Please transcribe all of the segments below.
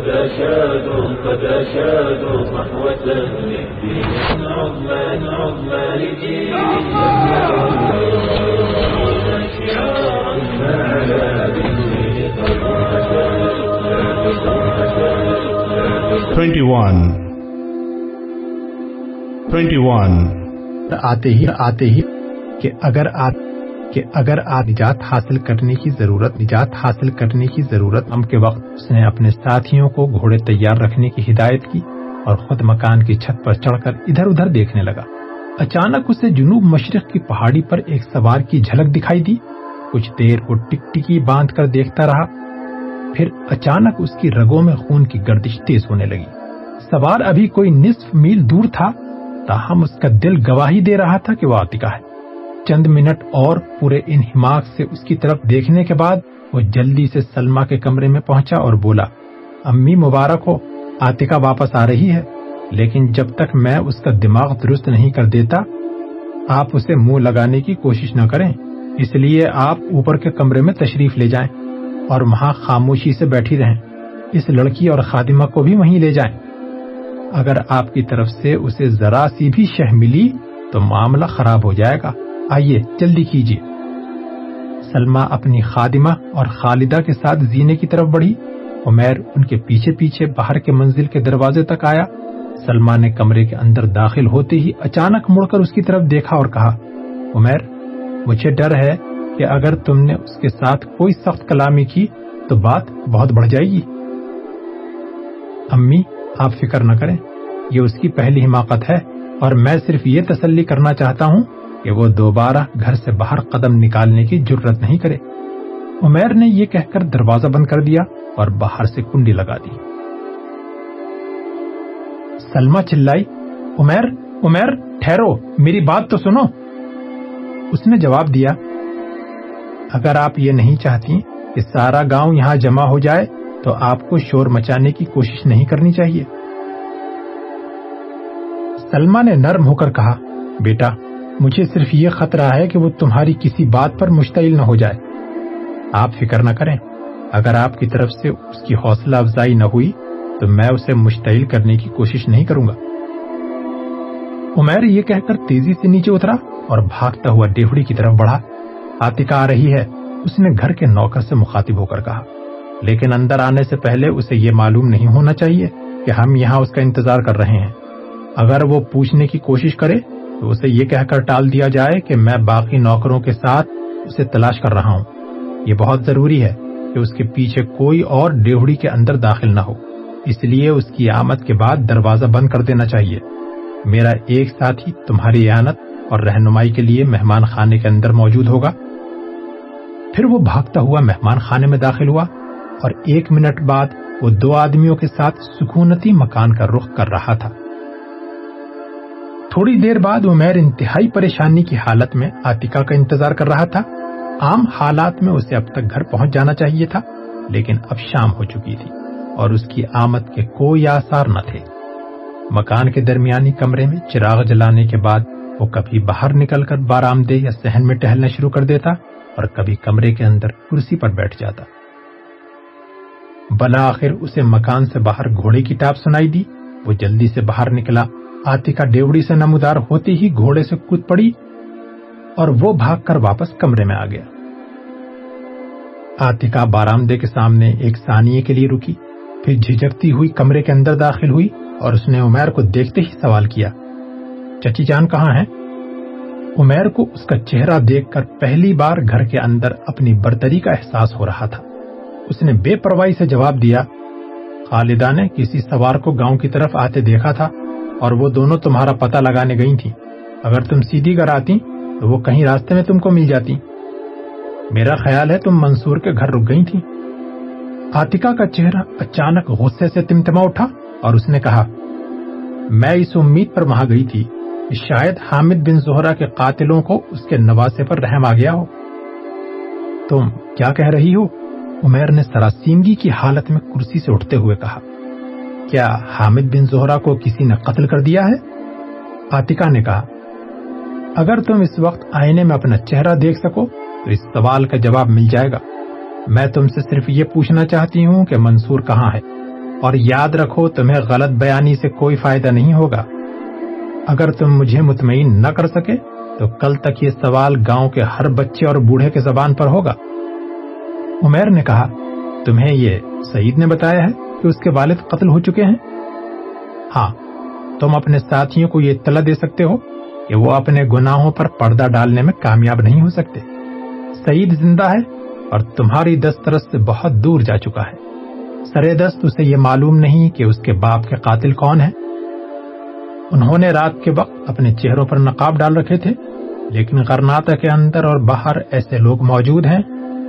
قد أشادوا قد أشادوا صحوة للدين. عظمى عظمى لجيل شعارا علا بالدين قد 21 21 آتے ہی آتے ہی کہ اگر آپ کہ اگر آپ نجات حاصل کرنے کی ضرورت نجات حاصل کرنے کی ضرورت ہم کے وقت، اس نے اپنے ساتھیوں کو گھوڑے تیار رکھنے کی ہدایت کی اور خود مکان کی چھت پر چڑھ کر ادھر ادھر دیکھنے لگا۔ اچانک اسے جنوب مشرق کی پہاڑی پر ایک سوار کی جھلک دکھائی دی۔ کچھ دیر وہ ٹک ٹکی باندھ کر دیکھتا رہا۔ پھر اچانک اس کی رگوں میں خون کی گردش تیز ہونے لگی۔ سوار ابھی کوئی نصف میل دور تھا، تاہم اس کا دل گواہی دے رہا تھا کہ وہ آتکا ہے۔ چند منٹ اور پورے انہماک سے اس کی طرف دیکھنے کے بعد وہ جلدی سے سلما کے کمرے میں پہنچا اور بولا، امی مبارک ہو آتکا واپس آ رہی ہے، لیکن جب تک میں اس کا دماغ درست نہیں کر دیتا، آپ اسے منہ لگانے کی کوشش نہ کریں۔ اس لیے آپ اوپر کے کمرے میں تشریف لے جائیں اور وہاں خاموشی سے بیٹھی رہیں۔ اس لڑکی اور خادمہ کو بھی وہیں لے جائیں۔ اگر آپ کی طرف سے اسے ذرا سی بھی شہ ملی تو معاملہ خراب ہو جائے گا۔ آئیے، جلدی کیجیے سلما اپنی خادمہ اور خالدہ کے ساتھ زینے کی طرف بڑھی۔ عمیر ان کے پیچھے پیچھے باہر کے منزل کے دروازے تک آیا۔ سلما نے کمرے کے اندر داخل ہوتے ہی اچانک مڑ کر اس کی طرف دیکھا اور کہا، عمیر، مجھے ڈر ہے کہ اگر تم نے اس کے ساتھ کوئی سخت کلامی کی تو بات بہت بڑھ جائے گی۔ امی، آپ فکر نہ کریں، یہ اس کی پہلی حماقت ہے اور میں صرف یہ تسلی کرنا چاہتا ہوں کہ وہ دوبارہ گھر سے باہر قدم نکالنے کی ضرورت نہیں کرے۔ عمیر نے یہ کہہ کر دروازہ بند کر دیا اور باہر سے کنڈی لگا دی۔ سلما چلائی، عمیر عمیر، ٹھہرو، میری بات تو سنو۔ اس نے جواب دیا، اگر آپ یہ نہیں چاہتی کہ سارا گاؤں یہاں جمع ہو جائے، تو آپ کو شور مچانے کی کوشش نہیں کرنی چاہیے۔ سلما نے نرم ہو کر کہا، بیٹا مجھے صرف یہ خطرہ ہے کہ وہ تمہاری کسی بات پر مشتعل نہ ہو جائے۔ آپ فکر نہ کریں۔ اگر آپ کی طرف سے اس کی حوصلہ افزائی نہ ہوئی، تو میں اسے مشتعل کرنے کی کوشش نہیں کروں گا۔ عمیر یہ کہہ کر تیزی سے نیچے اترا اور بھاگتا ہوا ڈیوڑی کی طرف بڑھا۔ آتکا آ رہی ہے۔ اس نے گھر کے نوکر سے مخاطب ہو کر کہا، لیکن اندر آنے سے پہلے اسے یہ معلوم نہیں ہونا چاہیے کہ ہم یہاں اس کا انتظار کر رہے ہیں۔ اگر وہ پوچھنے کی کوشش کرے تو اسے یہ کہہ کر ٹال دیا جائے کہ میں باقی نوکروں کے ساتھ اسے تلاش کر رہا ہوں۔ یہ بہت ضروری ہے کہ اس کے پیچھے کوئی اور ڈیوڑی کے اندر داخل نہ ہو۔ اس لیے اس کی آمد کے بعد دروازہ بند کر دینا چاہیے۔ میرا ایک ساتھی تمہاری اعانت اور رہنمائی کے لیے مہمان خانے کے اندر موجود ہوگا۔ پھر وہ بھاگتا ہوا مہمان خانے میں داخل ہوا اور ایک منٹ بعد وہ دو آدمیوں کے ساتھ سکونتی مکان کا رخ کر رہا تھا۔ تھوڑی دیر بعد عمیر انتہائی پریشانی کی حالت میں آتکا کا انتظار کر رہا تھا۔ عام حالات میں اسے اب تک گھر پہنچ جانا چاہیے تھا، لیکن اب شام ہو چکی تھی اور اس کی آمد کے کوئی آثار نہ تھے۔ مکان کے درمیانی کمرے میں چراغ جلانے کے بعد وہ کبھی باہر نکل کر بارام دہ یا سہن میں ٹہلنا شروع کر دیتا اور کبھی کمرے کے اندر کرسی پر بیٹھ جاتا۔ بلاخر اسے مکان سے باہر گھوڑے کی ٹاپ سنائی دی۔ وہ جلدی سے باہر نکلا آتکا ڈیوڑی سے نمودار ہوتی ہی گھوڑے سے کود پڑی اور وہ بھاگ کر واپس کمرے میں آ گیا آتکا بارامدے کے سامنے ایک ثانیے کے لیے رکی پھر جھجکتی ہوئی کمرے کے اندر داخل ہوئی اور اس نے عمیر کو دیکھتے ہی سوال کیا چچی جان کہاں ہے عمیر کو اس کا چہرہ دیکھ کر پہلی بار گھر کے اندر اپنی برتری کا احساس ہو رہا تھا اس نے بے پرواہی سے جواب دیا خالدہ نے کسی سوار کو گاؤں کی طرف آتے دیکھا تھا اور وہ دونوں تمہارا پتہ لگانے گئی تھی اگر تم سیدھی کر آتی تو وہ کہیں راستے میں تم کو مل جاتی۔ میرا خیال ہے تم منصور کے گھر رک گئی تھی آتکا کا چہرہ اچانک غصے سے تمتما اٹھا اور اس نے کہا، میں اس امید پر وہاں گئی تھی کہ شاید حامد بن زہرا کے قاتلوں کو اس کے نواسے پر رحم آ گیا ہو۔ تم کیا کہہ رہی ہو؟ عمیر نے سراسیمگی کی حالت میں کرسی سے اٹھتے ہوئے کہا کیا حامد بن زہرا کو کسی نے قتل کر دیا ہے؟ آتکا نے کہا، اگر تم اس وقت آئینے میں اپنا چہرہ دیکھ سکو تو اس سوال کا جواب مل جائے گا۔ میں تم سے صرف یہ پوچھنا چاہتی ہوں کہ منصور کہاں ہے، اور یاد رکھو تمہیں غلط بیانی سے کوئی فائدہ نہیں ہوگا۔ اگر تم مجھے مطمئن نہ کر سکے تو کل تک یہ سوال گاؤں کے ہر بچے اور بوڑھے کے زبان پر ہوگا۔ عمیر نے کہا، تمہیں یہ سعید نے بتایا ہے؟ کہ اس کے والد قتل ہو چکے ہیں؟ ہاں تم اپنے ساتھیوں کو یہ اطلاع دے سکتے ہو کہ وہ اپنے گناہوں پر پردہ ڈالنے میں کامیاب نہیں ہو سکتے۔ سعید زندہ ہے اور تمہاری دسترس سے بہت دور جا چکا ہے۔ سرے دست، اسے یہ معلوم نہیں کہ اس کے باپ کے قاتل کون ہیں۔ انہوں نے رات کے وقت اپنے چہروں پر نقاب ڈال رکھے تھے، لیکن کرناٹک کے اندر اور باہر ایسے لوگ موجود ہیں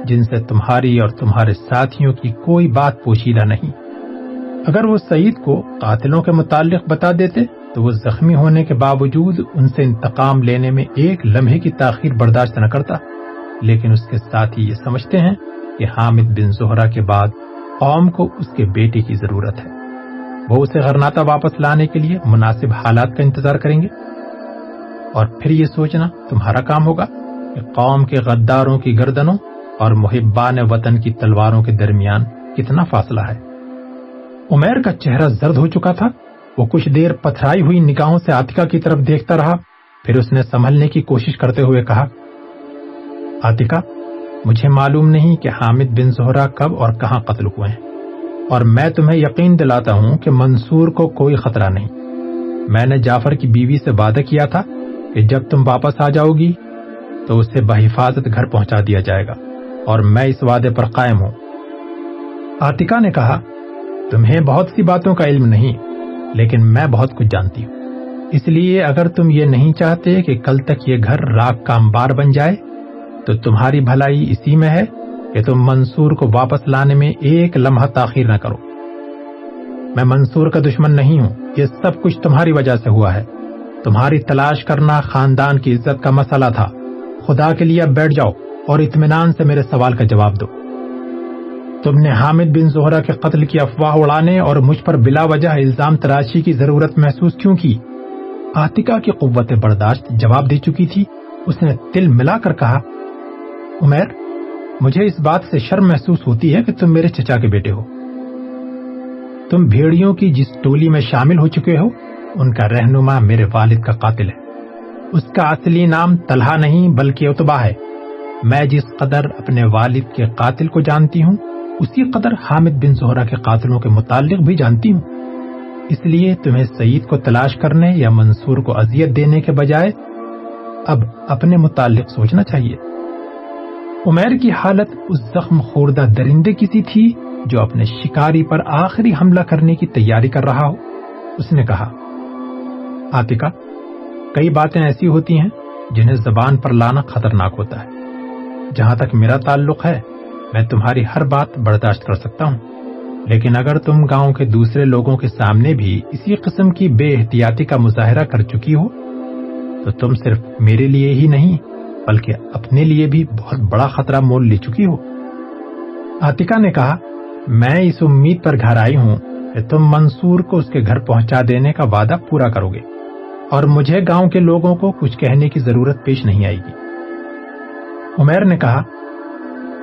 جن سے تمہاری اور تمہارے ساتھیوں کی کوئی بات پوشیدہ نہیں۔ اگر وہ سعید کو قاتلوں کے متعلق بتا دیتے تو وہ زخمی ہونے کے باوجود ان سے انتقام لینے میں ایک لمحے کی تاخیر برداشت نہ کرتا۔ لیکن اس کے ساتھی یہ سمجھتے ہیں کہ حامد بن زہرا کے بعد قوم کو اس کے بیٹے کی ضرورت ہے۔ وہ اسے غرناتا واپس لانے کے لیے مناسب حالات کا انتظار کریں گے۔ اور پھر یہ سوچنا تمہارا کام ہوگا کہ قوم کے غداروں کی گردنوں اور محبان وطن کی تلواروں کے درمیان کتنا فاصلہ ہے۔ عمیر کا چہرہ زرد ہو چکا تھا۔ وہ کچھ دیر پتھرائی ہوئی نگاہوں سے آتکا کی طرف دیکھتا رہا، پھر اس نے سنبھلنے کی کوشش کرتے ہوئے کہا آتکا مجھے معلوم نہیں کہ حامد بن زہرا کب اور کہاں قتل ہوئے ہیں، اور میں تمہیں یقین دلاتا ہوں کہ منصور کو کوئی خطرہ نہیں۔ میں نے جعفر کی بیوی سے وعدہ کیا تھا کہ جب تم واپس آ جاؤ گی، تو اسے بحفاظت گھر پہنچا دیا جائے گا، اور میں اس وعدے پر قائم ہوں۔ آتکا نے کہا تمہیں بہت سی باتوں کا علم نہیں، لیکن میں بہت کچھ جانتی ہوں۔ اس لیے اگر تم یہ نہیں چاہتے کہ کل تک یہ گھر راک کا امبار بن جائے، تو تمہاری بھلائی اسی میں ہے کہ تم منصور کو واپس لانے میں ایک لمحہ تاخیر نہ کرو۔ میں منصور کا دشمن نہیں ہوں، یہ سب کچھ تمہاری وجہ سے ہوا ہے۔ تمہاری تلاش کرنا خاندان کی عزت کا مسئلہ تھا۔ خدا کے لیے اب بیٹھ جاؤ اور اطمینان سے میرے سوال کا جواب دو۔ تم نے حامد بن زہرا کے قتل کی افواہ اڑانے اور مجھ پر بلا وجہ الزام تراشی کی ضرورت محسوس کیوں کی؟ آتکا کی قوت برداشت جواب دے چکی تھی۔ اس نے تل ملا کر کہا، عمیر، مجھے اس بات سے شرم محسوس ہوتی ہے کہ تم میرے چچا کے بیٹے ہو۔ تم بھیڑیوں کی جس ٹولی میں شامل ہو چکے ہو، ان کا رہنما میرے والد کا قاتل ہے۔ اس کا اصلی نام طلحہ نہیں بلکہ اتبا ہے۔ میں جس قدر اپنے والد کے قاتل کو جانتی ہوں اسی قدر حامد بن زہرا کے قاتلوں کے متعلق بھی جانتی ہوں۔ اس لیے تمہیں سعید کو تلاش کرنے یا منصور کو اذیت دینے کے بجائے اب اپنے متعلق سوچنا چاہیے۔ عمیر کی حالت اس زخم خوردہ درندے کی سی تھی جو اپنے شکاری پر آخری حملہ کرنے کی تیاری کر رہا ہو۔ اس نے کہا، آتکا، کئی باتیں ایسی ہوتی ہیں جنہیں زبان پر لانا خطرناک ہوتا ہے، جہاں تک میرا تعلق ہے۔ میں تمہاری ہر بات برداشت کر سکتا ہوں۔ لیکن اگر تم گاؤں کے دوسرے لوگوں کے سامنے بھی اسی قسم کی بے احتیاطی کا مظاہرہ کر چکی ہو، تو تم صرف میرے لیے ہی نہیں، بلکہ اپنے لیے بھی بہت بڑا خطرہ مول لے چکی ہو۔ آتکا نے کہا، میں اس امید پر گھر آئی ہوں کہ تم منصور کو اس کے گھر پہنچا دینے کا وعدہ پورا کرو گے، اور مجھے گاؤں کے لوگوں کو کچھ کہنے کی ضرورت پیش نہیں آئے گی۔ عمیر نے کہا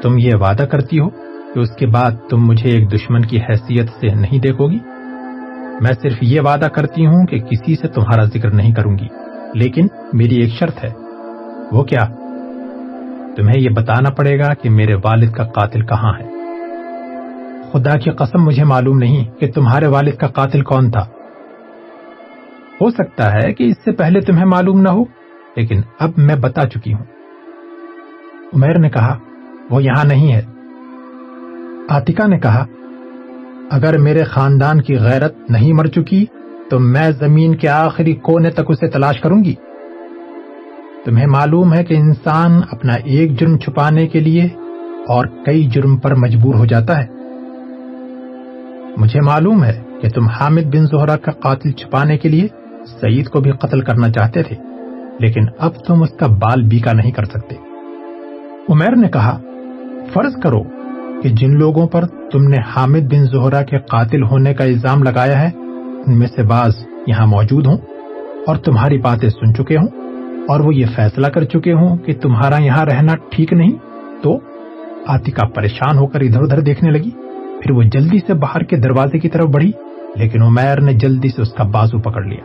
تم یہ وعدہ کرتی ہو کہ اس کے بعد تم مجھے ایک دشمن کی حیثیت سے نہیں دیکھو گی؟ میں صرف یہ وعدہ کرتی ہوں کہ کسی سے تمہارا ذکر نہیں کروں گی، لیکن میری ایک شرط ہے۔ وہ کیا؟ تمہیں یہ بتانا پڑے گا کہ میرے والد کا قاتل کہاں ہے۔ خدا کی قسم، مجھے معلوم نہیں کہ تمہارے والد کا قاتل کون تھا۔ ہو سکتا ہے کہ اس سے پہلے تمہیں معلوم نہ ہو، لیکن اب میں بتا چکی ہوں۔ عمیر نے کہا وہ یہاں نہیں ہے۔ آتکا نے کہا، اگر میرے خاندان کی غیرت نہیں مر چکی، تو میں زمین کے آخری کونے تک اسے تلاش کروں گی۔ تمہیں معلوم ہے کہ انسان اپنا ایک جرم چھپانے کے لیے اور کئی جرم پر مجبور ہو جاتا ہے۔ مجھے معلوم ہے کہ تم حامد بن زہرا کا قاتل چھپانے کے لیے سعید کو بھی قتل کرنا چاہتے تھے، لیکن اب تم اس کا بال بیکا نہیں کر سکتے۔ عمیر نے کہا فرض کرو کہ جن لوگوں پر تم نے حامد بن زہرا کے قاتل ہونے کا الزام لگایا ہے، ان میں سے بعض یہاں موجود ہوں اور تمہاری باتیں سن چکے ہوں اور وہ یہ فیصلہ کر چکے ہوں کہ تمہارا یہاں رہنا ٹھیک نہیں تو آتکا پریشان ہو کر ادھر ادھر دیکھنے لگی۔ پھر وہ جلدی سے باہر کے دروازے کی طرف بڑھی، لیکن عمیر نے جلدی سے اس کا بازو پکڑ لیا۔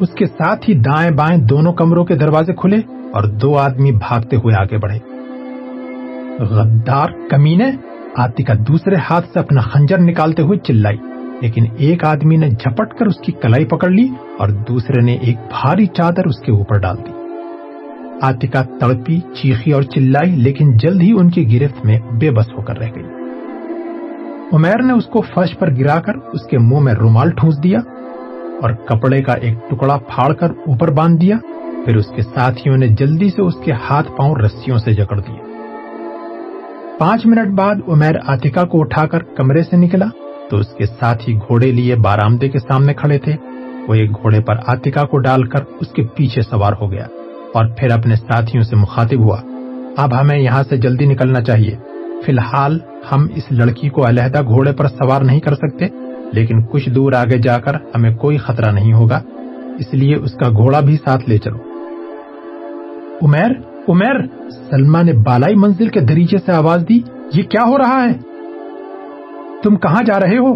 اس کے ساتھ ہی دائیں بائیں دونوں کمروں کے دروازے کھلے اور دو آدمی بھاگتے ہوئے آگے بڑھے۔ غدار کمینے آتی کا دوسرے ہاتھ سے اپنا خنجر نکالتے ہوئے چلائی، لیکن ایک آدمی نے جھپٹ کر اس کی کلائی پکڑ لی اور دوسرے نے ایک بھاری چادر اس کے اوپر ڈال دی۔ آتکا تڑپی، چیخی اور چلائی، لیکن جلد ہی ان کی گرفت میں بے بس ہو کر رہ گئی۔ عمیر نے اس کو فرش پر گرا کر اس کے منہ میں رومال ٹھونس دیا اور کپڑے کا ایک ٹکڑا پھاڑ کر اوپر باندھ دیا۔ پھر اس کے ساتھیوں نے جلدی سے اس کے ہاتھ پاؤں رسیوں سے جکڑ دیا پانچ منٹ بعد عمیر آتکا کو اٹھا کر کمرے سے نکلا تو اس کے ساتھ ہی گھوڑے لیے بارامدے کے سامنے کھڑے تھے۔ وہ ایک گھوڑے پر آتکا کو ڈال کر اس کے پیچھے سوار ہو گیا اور پھر اپنے ساتھیوں سے مخاطب ہوا۔ اب ہمیں یہاں سے جلدی نکلنا چاہیے۔ فی الحال ہم اس لڑکی کو علیحدہ گھوڑے پر سوار نہیں کر سکتے، لیکن کچھ دور آگے جا کر ہمیں کوئی خطرہ نہیں ہوگا، اس لیے اس کا گھوڑا بھی ساتھ لے چلو۔ عمیر عمیر سلما نے بالائی منزل کے دریچے سے آواز دی، یہ کیا ہو رہا ہے؟ تم کہاں جا رہے ہو؟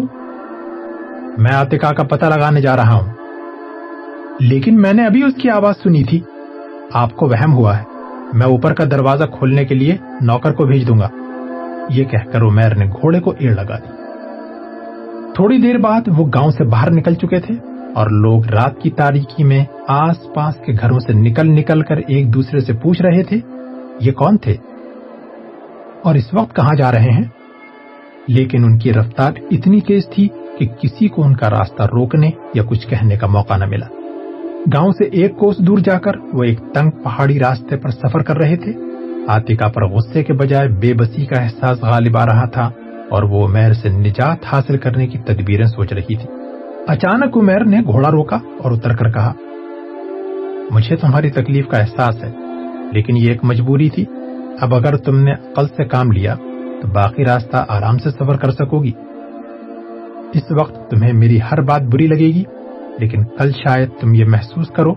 میں آتکا کا پتہ لگانے جا رہا ہوں۔ لیکن میں نے ابھی اس کی آواز سنی تھی۔ آپ کو وہم ہوا ہے۔ میں اوپر کا دروازہ کھولنے کے لیے نوکر کو بھیج دوں گا۔ یہ کہہ کر عمیر نے گھوڑے کو ایڑ لگا دی۔ تھوڑی دیر بعد وہ گاؤں سے باہر نکل چکے تھے۔ اور لوگ رات کی تاریکی میں آس پاس کے گھروں سے نکل نکل کر ایک دوسرے سے پوچھ رہے تھے، یہ کون تھے؟ اور اس وقت کہاں جا رہے ہیں؟ لیکن ان کی رفتار اتنی تیز تھی کہ کسی کو ان کا راستہ روکنے یا کچھ کہنے کا موقع نہ ملا۔ گاؤں سے ایک کوس دور جا کر وہ ایک تنگ پہاڑی راستے پر سفر کر رہے تھے۔ آتکا پر غصے کے بجائے بے بسی کا احساس غالب آ رہا تھا اور وہ عمیر سے نجات حاصل کرنے کی تدبیریں سوچ رہی تھی اچانک عمیر نے گھوڑا روکا اور اتر کر کہا، مجھے تمہاری تکلیف کا احساس ہے، لیکن یہ ایک مجبوری تھی. اب اگر تم نے عقل سے کام لیا، تو باقی راستہ آرام سے سفر کر سکو گی اس وقت تمہیں میری ہر بات بری لگے گی لیکن کل شاید تم یہ محسوس کرو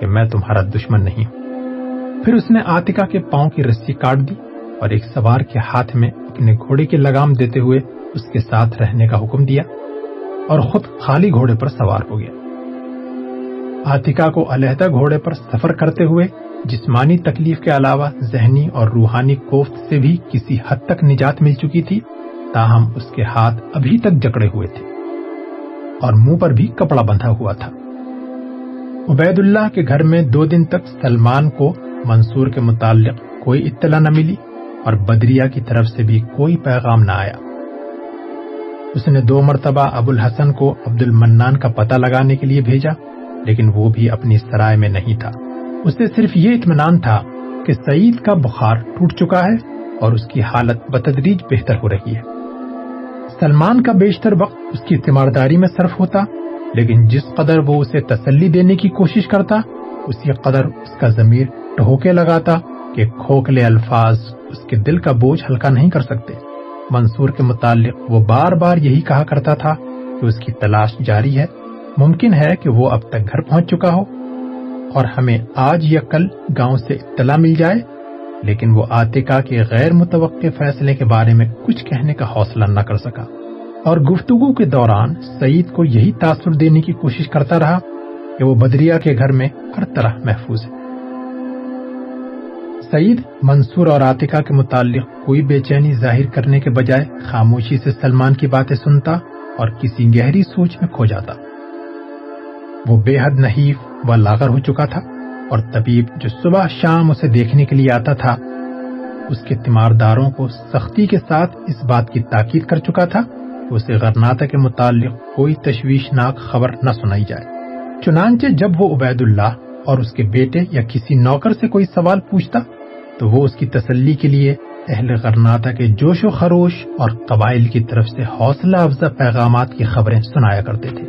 کہ میں تمہارا دشمن نہیں ہوں. پھر اس نے آتکا کے پاؤں کی رسی کاٹ دی اور ایک سوار کے ہاتھ میں اپنے گھوڑے کی لگام دیتے ہوئے اس کے ساتھ رہنے کا حکم دیا۔ اور خود خالی گھوڑے پر سوار ہو گیا۔ آتکا کو علیحدہ گھوڑے پر سفر کرتے ہوئے جسمانی تکلیف کے علاوہ ذہنی اور روحانی کوفت سے بھی کسی حد تک نجات مل چکی تھی، تاہم اس کے ہاتھ ابھی تک جکڑے ہوئے تھے اور منہ پر بھی کپڑا بندھا ہوا تھا۔ عبید اللہ کے گھر میں دو دن تک سلمان کو منصور کے متعلق کوئی اطلاع نہ ملی اور بدریا کی طرف سے بھی کوئی پیغام نہ آیا۔ اس نے دو مرتبہ ابو الحسن کو عبد المنان کا پتہ لگانے کے لیے بھیجا، لیکن وہ بھی اپنی سرائے میں نہیں تھا۔ اسے صرف یہ اطمینان تھا کہ سعید کا بخار ٹوٹ چکا ہے اور اس کی حالت بتدریج بہتر ہو رہی ہے۔ سلمان کا بیشتر وقت اس کی تیمارداری میں صرف ہوتا، لیکن جس قدر وہ اسے تسلی دینے کی کوشش کرتا، اسی قدر اس کا ضمیر ٹہوکے لگاتا کہ کھوکھلے الفاظ اس کے دل کا بوجھ ہلکا نہیں کر سکتے۔ منصور کے متعلق وہ بار بار یہی کہا کرتا تھا کہ اس کی تلاش جاری ہے۔ ممکن ہے کہ وہ اب تک گھر پہنچ چکا ہو اور ہمیں آج یا کل گاؤں سے اطلاع مل جائے، لیکن وہ آتکا کے غیر متوقع فیصلے کے بارے میں کچھ کہنے کا حوصلہ نہ کر سکا۔ اور گفتگو کے دوران سعید کو یہی تاثر دینے کی کوشش کرتا رہا کہ وہ بدریا کے گھر میں ہر طرح محفوظ ہے۔ سعید، منصور اور آتکا کے متعلق کوئی بے چینی ظاہر کرنے کے بجائے خاموشی سے سلمان کی باتیں سنتا اور کسی گہری سوچ میں کھو جاتا۔ وہ بے حد نحیف و لاغر ہو چکا تھا اور طبیب جو صبح شام اسے دیکھنے کے لیے آتا تھا، اس کے تیمارداروں کو سختی کے ساتھ اس بات کی تاکید کر چکا تھا کہ اسے غرناتا کے متعلق کوئی تشویشناک خبر نہ سنائی جائے۔ چنانچہ جب وہ عبید اللہ اور اس کے بیٹے یا کسی نوکر سے کوئی سوال پوچھتا تو وہ اس کی تسلی کے لیے اہل غرناتا کے جوش و خروش اور قبائل کی طرف سے حوصلہ افزا پیغامات کی خبریں سنایا کرتے تھے۔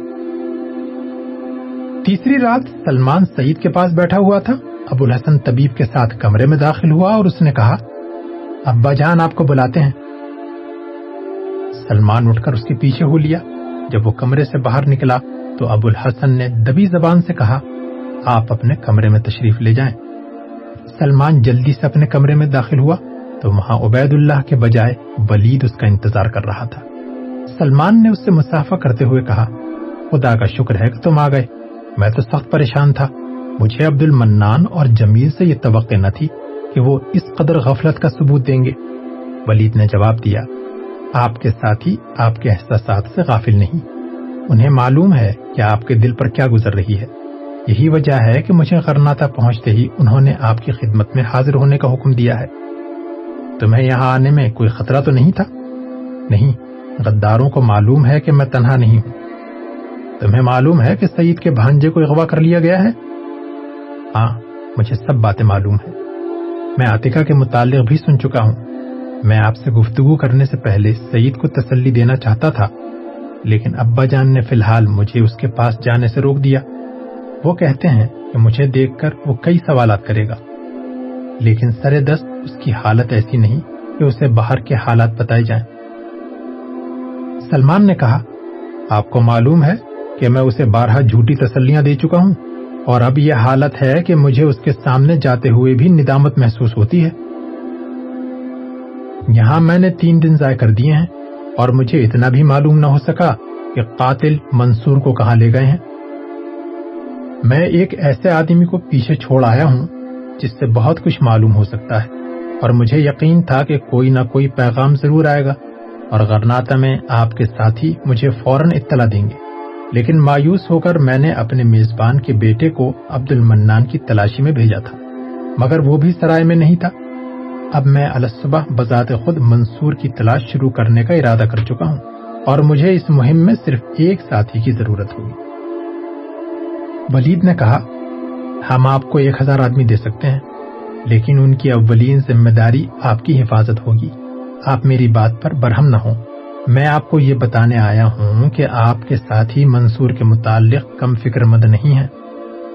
تیسری رات سلمان سعید کے پاس بیٹھا ہوا تھا۔ ابو الحسن طبیب کے ساتھ کمرے میں داخل ہوا اور اس نے کہا، ابا جان آپ کو بلاتے ہیں۔ سلمان اٹھ کر اس کے پیچھے ہو لیا۔ جب وہ کمرے سے باہر نکلا تو ابو الحسن نے دبی زبان سے کہا، آپ اپنے کمرے میں تشریف لے جائیں۔ سلمان جلدی سے اپنے کمرے میں داخل ہوا تو وہاں عبید اللہ کے بجائے ولید اس کا انتظار کر رہا تھا۔ سلمان نے اس سے مسافہ کرتے ہوئے کہا، خدا کا شکر ہے کہ تم آ گئے۔ میں تو سخت پریشان تھا۔ مجھے عبد المنان اور جمیل سے یہ توقع نہ تھی کہ وہ اس قدر غفلت کا ثبوت دیں گے۔ ولید نے جواب دیا، آپ کے ساتھی آپ کے احساسات سے غافل نہیں۔ انہیں معلوم ہے کہ آپ کے دل پر کیا گزر رہی ہے۔ یہی وجہ ہے کہ مجھے غرناتا پہنچتے ہی انہوں نے آپ کی خدمت میں حاضر ہونے کا حکم دیا ہے۔ تمہیں یہاں آنے میں کوئی خطرہ تو نہیں تھا؟ نہیں، غداروں کو معلوم ہے کہ میں تنہا نہیں ہوں۔ تمہیں معلوم ہے کہ سعید کے بھانجے کو اغوا کر لیا گیا ہے؟ ہاں مجھے سب باتیں معلوم ہے میں عاطقہ کے متعلق بھی سن چکا ہوں۔ میں آپ سے گفتگو کرنے سے پہلے سعید کو تسلی دینا چاہتا تھا، لیکن ابا جان نے فی الحال مجھے اس کے پاس جانے سے روک دیا۔ وہ کہتے ہیں کہ مجھے دیکھ کر وہ کئی سوالات کرے گا۔ لیکن سر دست اس کی حالت ایسی نہیں کہ اسے باہر کے حالات بتائے جائیں۔ سلمان نے کہا، آپ کو معلوم ہے کہ میں اسے بارہ جھوٹی تسلیاں دے چکا ہوں، اور اب یہ حالت ہے کہ مجھے اس کے سامنے جاتے ہوئے بھی ندامت محسوس ہوتی ہے۔ یہاں میں نے تین دن ضائع کر دیے ہیں، اور مجھے اتنا بھی معلوم نہ ہو سکا کہ قاتل منصور کو کہاں لے گئے ہیں۔ میں ایک ایسے آدمی کو پیچھے چھوڑ آیا ہوں جس سے بہت کچھ معلوم ہو سکتا ہے اور مجھے یقین تھا کہ کوئی نہ کوئی پیغام ضرور آئے گا اور غرناتا میں آپ کے ساتھی مجھے فوراً اطلاع دیں گے۔ لیکن مایوس ہو کر میں نے اپنے میزبان کے بیٹے کو عبد المنان کی تلاشی میں بھیجا تھا، مگر وہ بھی سرائے میں نہیں تھا۔ اب میں الصبح بذات خود منصور کی تلاش شروع کرنے کا ارادہ کر چکا ہوں اور مجھے اس مہم میں صرف ایک ساتھی کی ضرورت ہوگی ولید نے کہا، ہم آپ کو ایک ہزار آدمی دے سکتے ہیں، لیکن ان کی اولین ذمہ داری آپ کی حفاظت ہوگی۔ آپ میری بات پر برہم نہ ہوں۔ میں آپ کو یہ بتانے آیا ہوں کہ آپ کے ساتھی منصور کے متعلق کم فکر مند نہیں ہے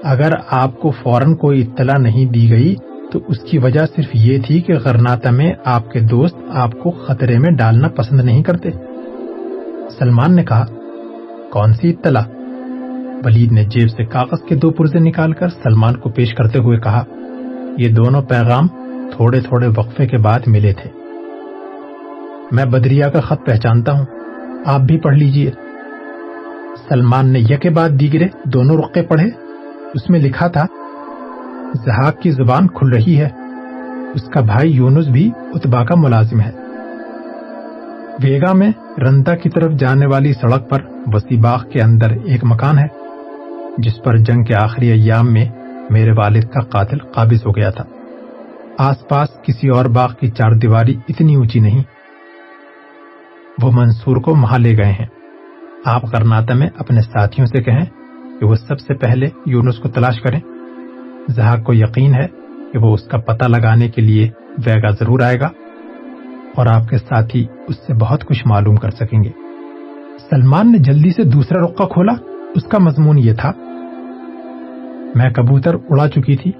اگر آپ کو فوراً کوئی اطلاع نہیں دی گئی، تو اس کی وجہ صرف یہ تھی کہ غرناتا میں آپ کے دوست آپ کو خطرے میں ڈالنا پسند نہیں کرتے۔ سلمان نے کہا، کون سی اطلاع؟ ولید نے جیب سے کاغذ کے دو پرزے نکال کر سلمان کو پیش کرتے ہوئے کہا، یہ دونوں پیغام تھوڑے تھوڑے وقفے کے بعد ملے تھے۔ میں بدریا کا خط پہچانتا ہوں، آپ بھی پڑھ لیجیے۔ سلمان نے یکے بعد دیگرے دونوں رقے پڑھے۔ اس میں لکھا تھا زہاق کی زبان کھل رہی ہے، اس کا بھائی یونس بھی اتبا کا ملازم ہے۔ ویگا میں رنتا کی طرف جانے والی سڑک پر وسیع باغ کے اندر ایک مکان ہے۔ جس پر جنگ کے آخری ایام میں میرے والد کا قاتل قابض ہو گیا تھا۔ آس پاس کسی اور باغ کی چار دیواری اتنی اونچی نہیں۔ وہ منصور کو وہاں لے گئے ہیں۔ آپ کرناتا میں اپنے ساتھیوں سے کہیں کہ وہ سب سے پہلے یونس کو تلاش کریں۔ زہاق کو یقین ہے کہ وہ اس کا پتہ لگانے کے لیے ویگا ضرور آئے گا اور آپ کے ساتھی اس سے بہت کچھ معلوم کر سکیں گے۔ سلمان نے جلدی سے دوسرا رقہ کھولا۔ اس کا مضمون یہ تھا، میں کبوتر اڑا چکی تھی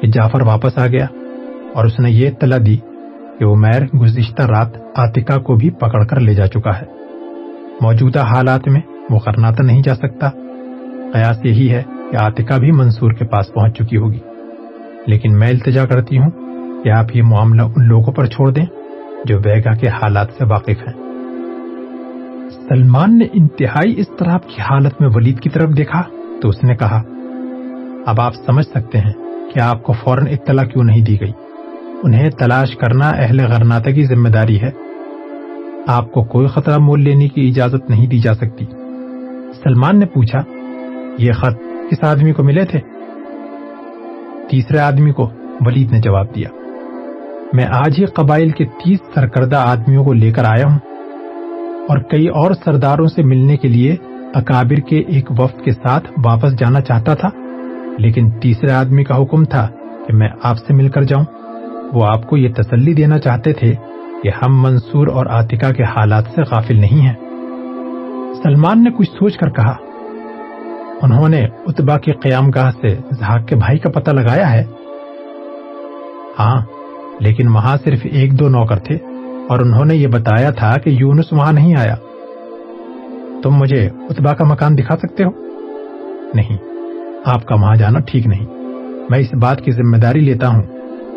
کہ جعفر واپس آ گیا اور اس نے یہ اطلاع دی کہ عمیر گزشتہ رات آتکا کو بھی پکڑ کر لے جا چکا ہے۔ موجودہ حالات میں وہ کرناتا نہیں جا سکتا۔ قیاس یہی ہے کہ آتکا بھی منصور کے پاس پہنچ چکی ہوگی۔ لیکن میں التجا کرتی ہوں کہ آپ یہ معاملہ ان لوگوں پر چھوڑ دیں جو بیگا کے حالات سے واقف ہیں۔ سلمان نے انتہائی اس طرح کی حالت میں ولید کی طرف دیکھا تو اس نے کہا، اب آپ سمجھ سکتے ہیں کہ آپ کو فوراً اطلاع کیوں نہیں دی گئی؟ انہیں تلاش کرنا اہل غرناتا کی ذمہ داری ہے۔ آپ کو کوئی خطرہ مول لینے کی اجازت نہیں دی جا سکتی۔ سلمان نے پوچھا، یہ خط کس آدمی کو ملے تھے؟ تیسرے آدمی کو ولید نے جواب دیا، میں آج ہی قبائل کے تیس سرکردہ آدمیوں کو لے کر آیا ہوں۔ اور کئی اور سرداروں سے ملنے کے لیے اکابر کے ایک وفد کے ساتھ واپس جانا چاہتا تھا۔ لیکن تیسرے آدمی کا حکم تھا کہ میں آپ سے مل کر جاؤں۔ وہ آپ کو یہ تسلی دینا چاہتے تھے کہ ہم منصور اور آتکا کے حالات سے غافل نہیں ہیں۔ سلمان نے کچھ سوچ کر کہا، انہوں نے اتبا کی قیام گاہ سے زہاق کے بھائی کا پتہ لگایا ہے۔ ہاں لیکن وہاں صرف ایک دو نوکر تھے۔ اور انہوں نے یہ بتایا تھا کہ یونس وہاں نہیں آیا۔ تم مجھے اتبا کا مکان دکھا سکتے ہو؟ نہیں، آپ کا وہاں جانا ٹھیک نہیں۔ میں اس بات کی ذمہ داری لیتا ہوں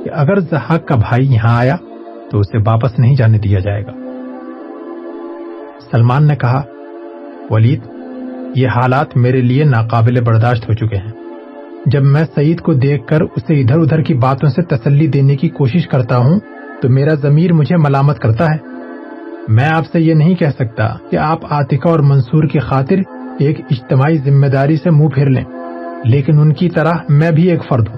کہ اگر زہاق کا بھائی یہاں آیا تو اسے واپس نہیں جانے دیا جائے گا۔ سلمان نے کہا، ولید، یہ حالات میرے لیے ناقابل برداشت ہو چکے ہیں۔ جب میں سعید کو دیکھ کر اسے ادھر ادھر کی باتوں سے تسلی دینے کی کوشش کرتا ہوں تو میرا ضمیر مجھے ملامت کرتا ہے۔ میں آپ سے یہ نہیں کہہ سکتا کہ آپ آتکا اور منصور کی خاطر ایک اجتماعی ذمہ داری سے منہ پھیر لیں، لیکن ان کی طرح میں بھی ایک فرد ہوں۔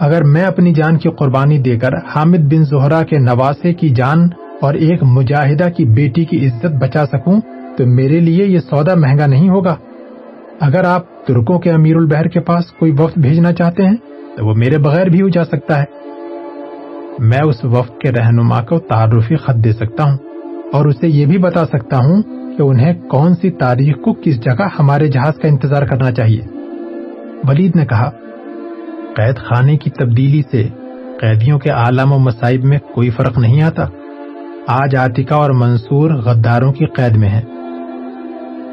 اگر میں اپنی جان کی قربانی دے کر حامد بن زہرا کے نواسے کی جان اور ایک مجاہدہ کی بیٹی کی عزت بچا سکوں، تو میرے لیے یہ سودا مہنگا نہیں ہوگا۔ اگر آپ ترکوں کے امیر البحر کے پاس کوئی وفد بھیجنا چاہتے ہیں، تو وہ میرے بغیر بھی ہو جا سکتا ہے۔ میں اس وفد کے رہنما کو تعارفی خط دے سکتا ہوں اور اسے یہ بھی بتا سکتا ہوں کہ انہیں کون سی تاریخ کو کس جگہ ہمارے جہاز کا انتظار کرنا چاہیے۔ ولید نے کہا، قید خانے کی تبدیلی سے قیدیوں کے عالم و مصائب میں کوئی فرق نہیں آتا۔ آج آتکا اور منصور غداروں کی قید میں ہیں۔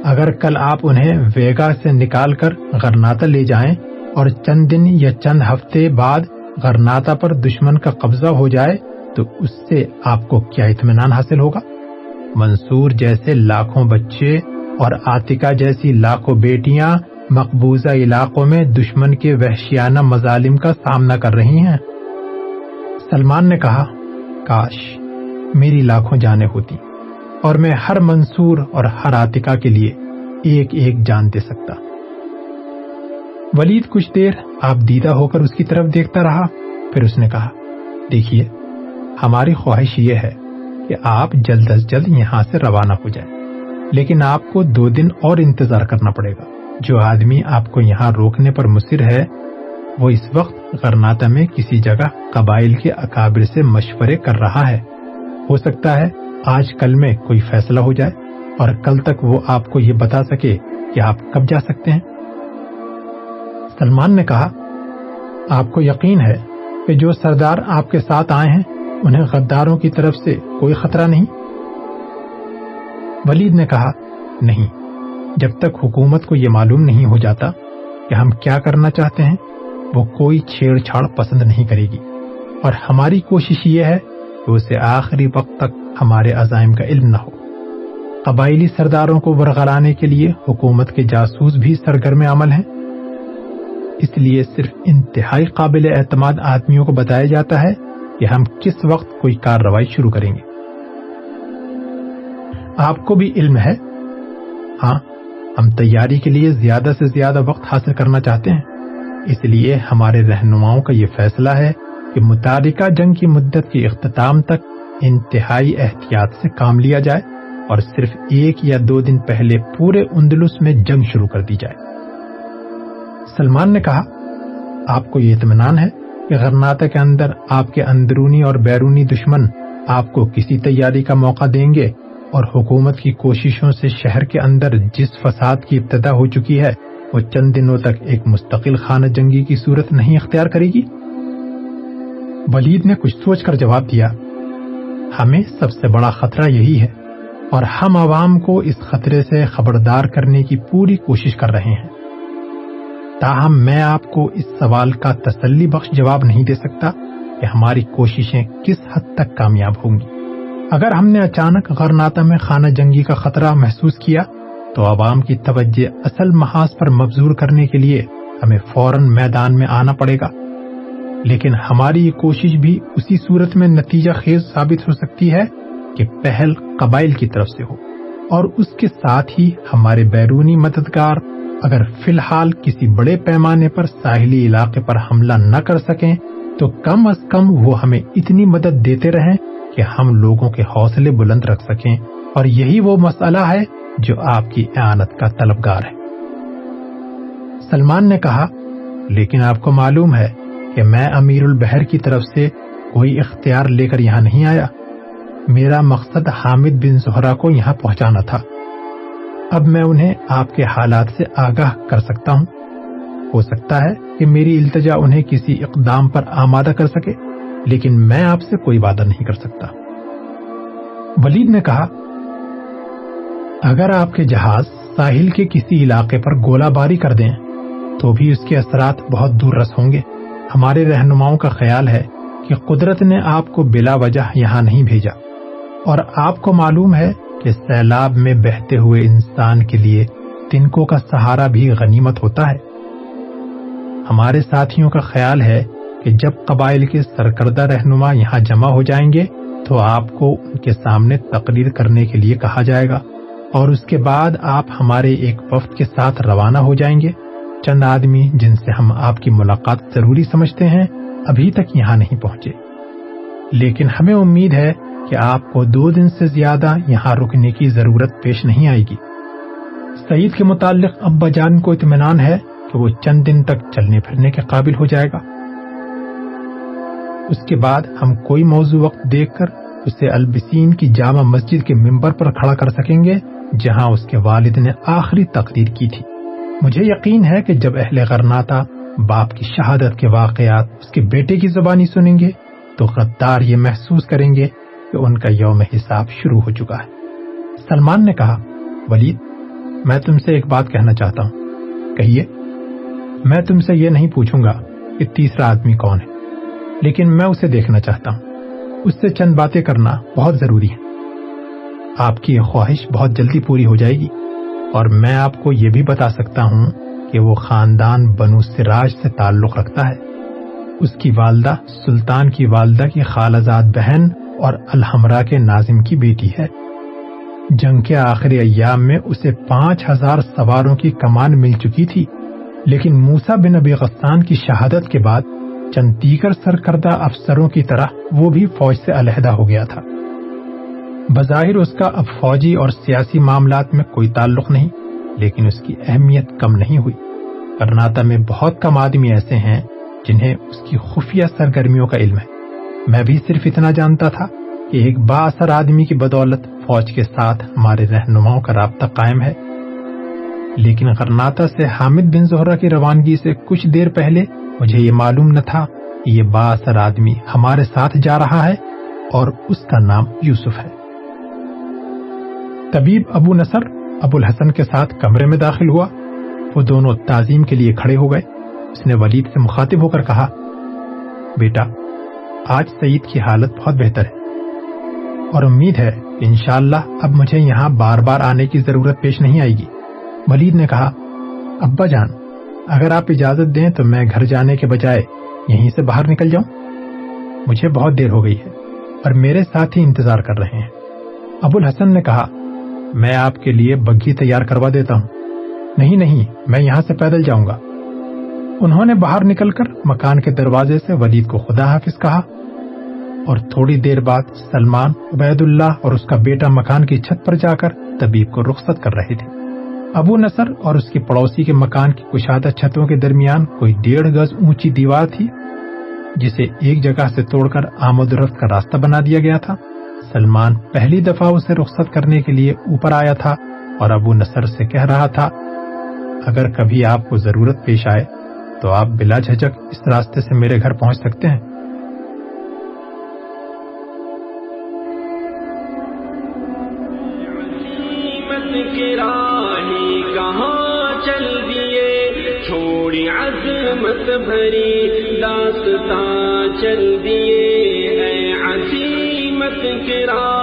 اگر کل آپ انہیں ویگا سے نکال کر غرناتا لے جائیں اور چند دن یا چند ہفتے بعد غرناتا پر دشمن کا قبضہ ہو جائے تو اس سے آپ کو کیا اطمینان حاصل ہوگا؟ منصور جیسے لاکھوں بچے اور آتکا جیسی لاکھوں بیٹیاں مقبوضہ علاقوں میں دشمن کے وحشیانہ مظالم کا سامنا کر رہی ہیں۔ سلمان نے کہا، کاش، میری لاکھوں جانے ہوتی اور میں ہر منصور اور ہر آتکا کے لیے ایک ایک جان دے سکتا۔ ولید کچھ دیر آپ دیدہ ہو کر اس کی طرف دیکھتا رہا، پھر اس نے کہا، دیکھیے، ہماری خواہش یہ ہے کہ آپ جلد از جلد یہاں سے روانہ ہو جائیں۔ لیکن آپ کو دو دن اور انتظار کرنا پڑے گا۔ جو آدمی آپ کو یہاں روکنے پر مصر ہے، وہ اس وقت غرناتا میں کسی جگہ قبائل کے اکابر سے مشورے کر رہا ہے۔ ہو سکتا ہے آج کل میں کوئی فیصلہ ہو جائے اور کل تک وہ آپ کو یہ بتا سکے کہ آپ کب جا سکتے ہیں۔ سلمان نے کہا، آپ کو یقین ہے کہ جو سردار آپ کے ساتھ آئے ہیں، انہیں غداروں کی طرف سے کوئی خطرہ نہیں؟ ولید نے کہا، نہیں، جب تک حکومت کو یہ معلوم نہیں ہو جاتا کہ ہم کیا کرنا چاہتے ہیں، وہ کوئی چھیڑ چھاڑ پسند نہیں کرے گی۔ اور ہماری کوشش یہ ہے کہ اسے آخری وقت تک ہمارے عزائم کا علم نہ ہو۔ قبائلی سرداروں کو ورغلانے کے لیے حکومت کے جاسوس بھی سرگرم عمل ہیں۔ اس لیے صرف انتہائی قابل اعتماد آدمیوں کو بتایا جاتا ہے کہ ہم کس وقت کوئی کارروائی شروع کریں گے۔ آپ کو بھی علم ہے؟ ہاں ہم تیاری کے لیے زیادہ سے زیادہ وقت حاصل کرنا چاہتے ہیں۔ اس لیے ہمارے رہنماؤں کا یہ فیصلہ ہے کہ متعلقہ جنگ کی مدت کے اختتام تک انتہائی احتیاط سے کام لیا جائے اور صرف ایک یا دو دن پہلے پورے اندلس میں جنگ شروع کر دی جائے۔ سلمان نے کہا، آپ کو یہ اطمینان ہے کہ غرناتا کے اندر آپ کے اندرونی اور بیرونی دشمن آپ کو کسی تیاری کا موقع دیں گے اور حکومت کی کوششوں سے شہر کے اندر جس فساد کی ابتدا ہو چکی ہے، وہ چند دنوں تک ایک مستقل خانہ جنگی کی صورت نہیں اختیار کرے گی؟ ولید نے کچھ سوچ کر جواب دیا، ہمیں سب سے بڑا خطرہ یہی ہے اور ہم عوام کو اس خطرے سے خبردار کرنے کی پوری کوشش کر رہے ہیں۔ تاہم میں آپ کو اس سوال کا تسلی بخش جواب نہیں دے سکتا کہ ہماری کوششیں کس حد تک کامیاب ہوں گی۔ اگر ہم نے اچانک غرناتا میں خانہ جنگی کا خطرہ محسوس کیا، تو عوام کی توجہ اصل محاذ پر مبزور کرنے کے لیے ہمیں فوراً میدان میں آنا پڑے گا۔ لیکن ہماری یہ کوشش بھی اسی صورت میں نتیجہ خیز ثابت ہو سکتی ہے کہ پہل قبائل کی طرف سے ہو اور اس کے ساتھ ہی ہمارے بیرونی مددگار اگر فی الحال کسی بڑے پیمانے پر ساحلی علاقے پر حملہ نہ کر سکیں، تو کم از کم وہ ہمیں اتنی مدد دیتے رہیں کہ ہم لوگوں کے حوصلے بلند رکھ سکیں۔ اور یہی وہ مسئلہ ہے جو آپ کی اعانت کا طلبگار ہے۔ سلمان نے کہا، لیکن آپ کو معلوم ہے کہ میں امیر البحر کی طرف سے کوئی اختیار لے کر یہاں نہیں آیا۔ میرا مقصد حامد بن زہرا کو یہاں پہنچانا تھا۔ اب میں انہیں آپ کے حالات سے آگاہ کر سکتا ہوں۔ ہو سکتا ہے کہ میری التجا انہیں کسی اقدام پر آمادہ کر سکے، لیکن میں آپ سے کوئی وعدہ نہیں کر سکتا۔ ولید نے کہا، اگر آپ کے جہاز ساحل کے کسی علاقے پر گولہ باری کر دیں، تو بھی اس کے اثرات بہت دور رس ہوں گے۔ ہمارے رہنماؤں کا خیال ہے کہ کہ قدرت نے آپ کو بلا وجہ یہاں نہیں بھیجا، اور آپ کو معلوم ہے کہ سیلاب میں بہتے ہوئے انسان کے لیے تنکوں کا سہارا بھی غنیمت ہوتا ہے۔ ہمارے ساتھیوں کا خیال ہے کہ جب قبائل کے سرکردہ رہنما یہاں جمع ہو جائیں گے تو آپ کو ان کے سامنے تقریر کرنے کے لیے کہا جائے گا اور اس کے بعد آپ ہمارے ایک وفد کے ساتھ روانہ ہو جائیں گے۔ چند آدمی جن سے ہم آپ کی ملاقات ضروری سمجھتے ہیں، ابھی تک یہاں نہیں پہنچے۔ لیکن ہمیں امید ہے کہ آپ کو دو دن سے زیادہ یہاں رکنے کی ضرورت پیش نہیں آئے گی۔ سعید کے متعلق ابا جان کو اطمینان ہے کہ وہ چند دن تک چلنے پھرنے کے قابل ہو جائے گا۔ اس کے بعد ہم کوئی موضوع وقت دیکھ کر اسے البسین کی جامع مسجد کے ممبر پر کھڑا کر سکیں گے، جہاں اس کے والد نے آخری تقریر کی تھی۔ مجھے یقین ہے کہ جب اہل غرناتا باپ کی شہادت کے واقعات اس کے بیٹے کی زبانی سنیں گے، تو غدار یہ محسوس کریں گے کہ ان کا یوم حساب شروع ہو چکا ہے۔ سلمان نے کہا، ولید، میں تم سے ایک بات کہنا چاہتا ہوں۔ کہیے، میں تم سے یہ نہیں پوچھوں گا کہ تیسرا آدمی کون ہے، لیکن میں اسے دیکھنا چاہتا ہوں۔ اس سے چند باتیں کرنا بہت ضروری ہے آپ کی یہ خواہش بہت جلدی پوری ہو جائے گی۔ اور میں آپ کو یہ بھی بتا سکتا ہوں کہ وہ خاندان بنو سراج سے تعلق رکھتا ہے۔ اس کی والدہ، سلطان کی والدہ کی خالزاد بہن اور الحمرا کے ناظم کی بیٹی ہے۔ جنگ کے آخری ایام میں اسے پانچ ہزار سواروں کی کمان مل چکی تھی، لیکن موسا بن ابی غسان کی شہادت کے بعد چند دیگر سرکردہ افسروں کی طرح وہ بھی فوج سے علیحدہ ہو گیا تھا۔ بظاہر اس کا اب فوجی اور سیاسی معاملات میں کوئی تعلق نہیں، لیکن اس کی اہمیت کم نہیں ہوئی۔ کرناتا میں بہت کم آدمی ایسے ہیں جنہیں اس کی خفیہ سرگرمیوں کا علم ہے۔ میں بھی صرف اتنا جانتا تھا کہ ایک با اثر آدمی کی بدولت فوج کے ساتھ ہمارے رہنماؤں کا رابطہ قائم ہے۔ لیکن غرناتا سے حامد بن زہرا کی روانگی سے کچھ دیر پہلے مجھے یہ معلوم نہ تھا کہ یہ با اثر آدمی ہمارے ساتھ جا رہا ہے اور اس کا نام یوسف ہے۔ طبیب ابو نصر ابو الحسن کے ساتھ کمرے میں داخل ہوا۔ وہ دونوں تعظیم کے لیے کھڑے ہو گئے۔ اس نے ولید سے مخاطب ہو کر کہا، بیٹا آج سعید کی حالت بہت بہتر ہے۔ اور امید ہے کہ انشاءاللہ اب مجھے یہاں بار بار آنے کی ضرورت پیش نہیں آئے گی۔ ولید نے کہا، ابا جان، اگر آپ اجازت دیں تو میں گھر جانے کے بجائے یہیں سے باہر نکل جاؤں۔ مجھے بہت دیر ہو گئی ہے اور میرے ساتھ ہی انتظار کر رہے ہیں۔ ابو الحسن نے کہا، میں آپ کے لیے بگھی تیار کروا دیتا ہوں۔ نہیں نہیں، میں یہاں سے پیدل جاؤں گا۔ انہوں نے باہر نکل کر مکان کے دروازے سے ولید کو خدا حافظ کہا اور تھوڑی دیر بعد سلمان عبید اللہ اور اس کا بیٹا مکان کی چھت پر جا کر طبیب کو رخصت کر رہے تھے۔ ابو نصر اور اس کی پڑوسی کے مکان کی کشادہ چھتوں کے درمیان کوئی ڈیڑھ گز اونچی دیوار تھی، جسے ایک جگہ سے توڑ کر آمد رفت کا راستہ بنا دیا گیا تھا۔ سلمان پہلی دفعہ اسے رخصت کرنے کے لیے اوپر آیا تھا اور ابو نصر سے کہہ رہا تھا، اگر کبھی آپ کو ضرورت پیش آئے تو آپ بلا جھجک اس راستے سے میرے گھر پہنچ سکتے ہیں؟ کہاں چل دیے چھوڑی عظمت بھری داستان چل دیے عظیمت کی راہی کہاں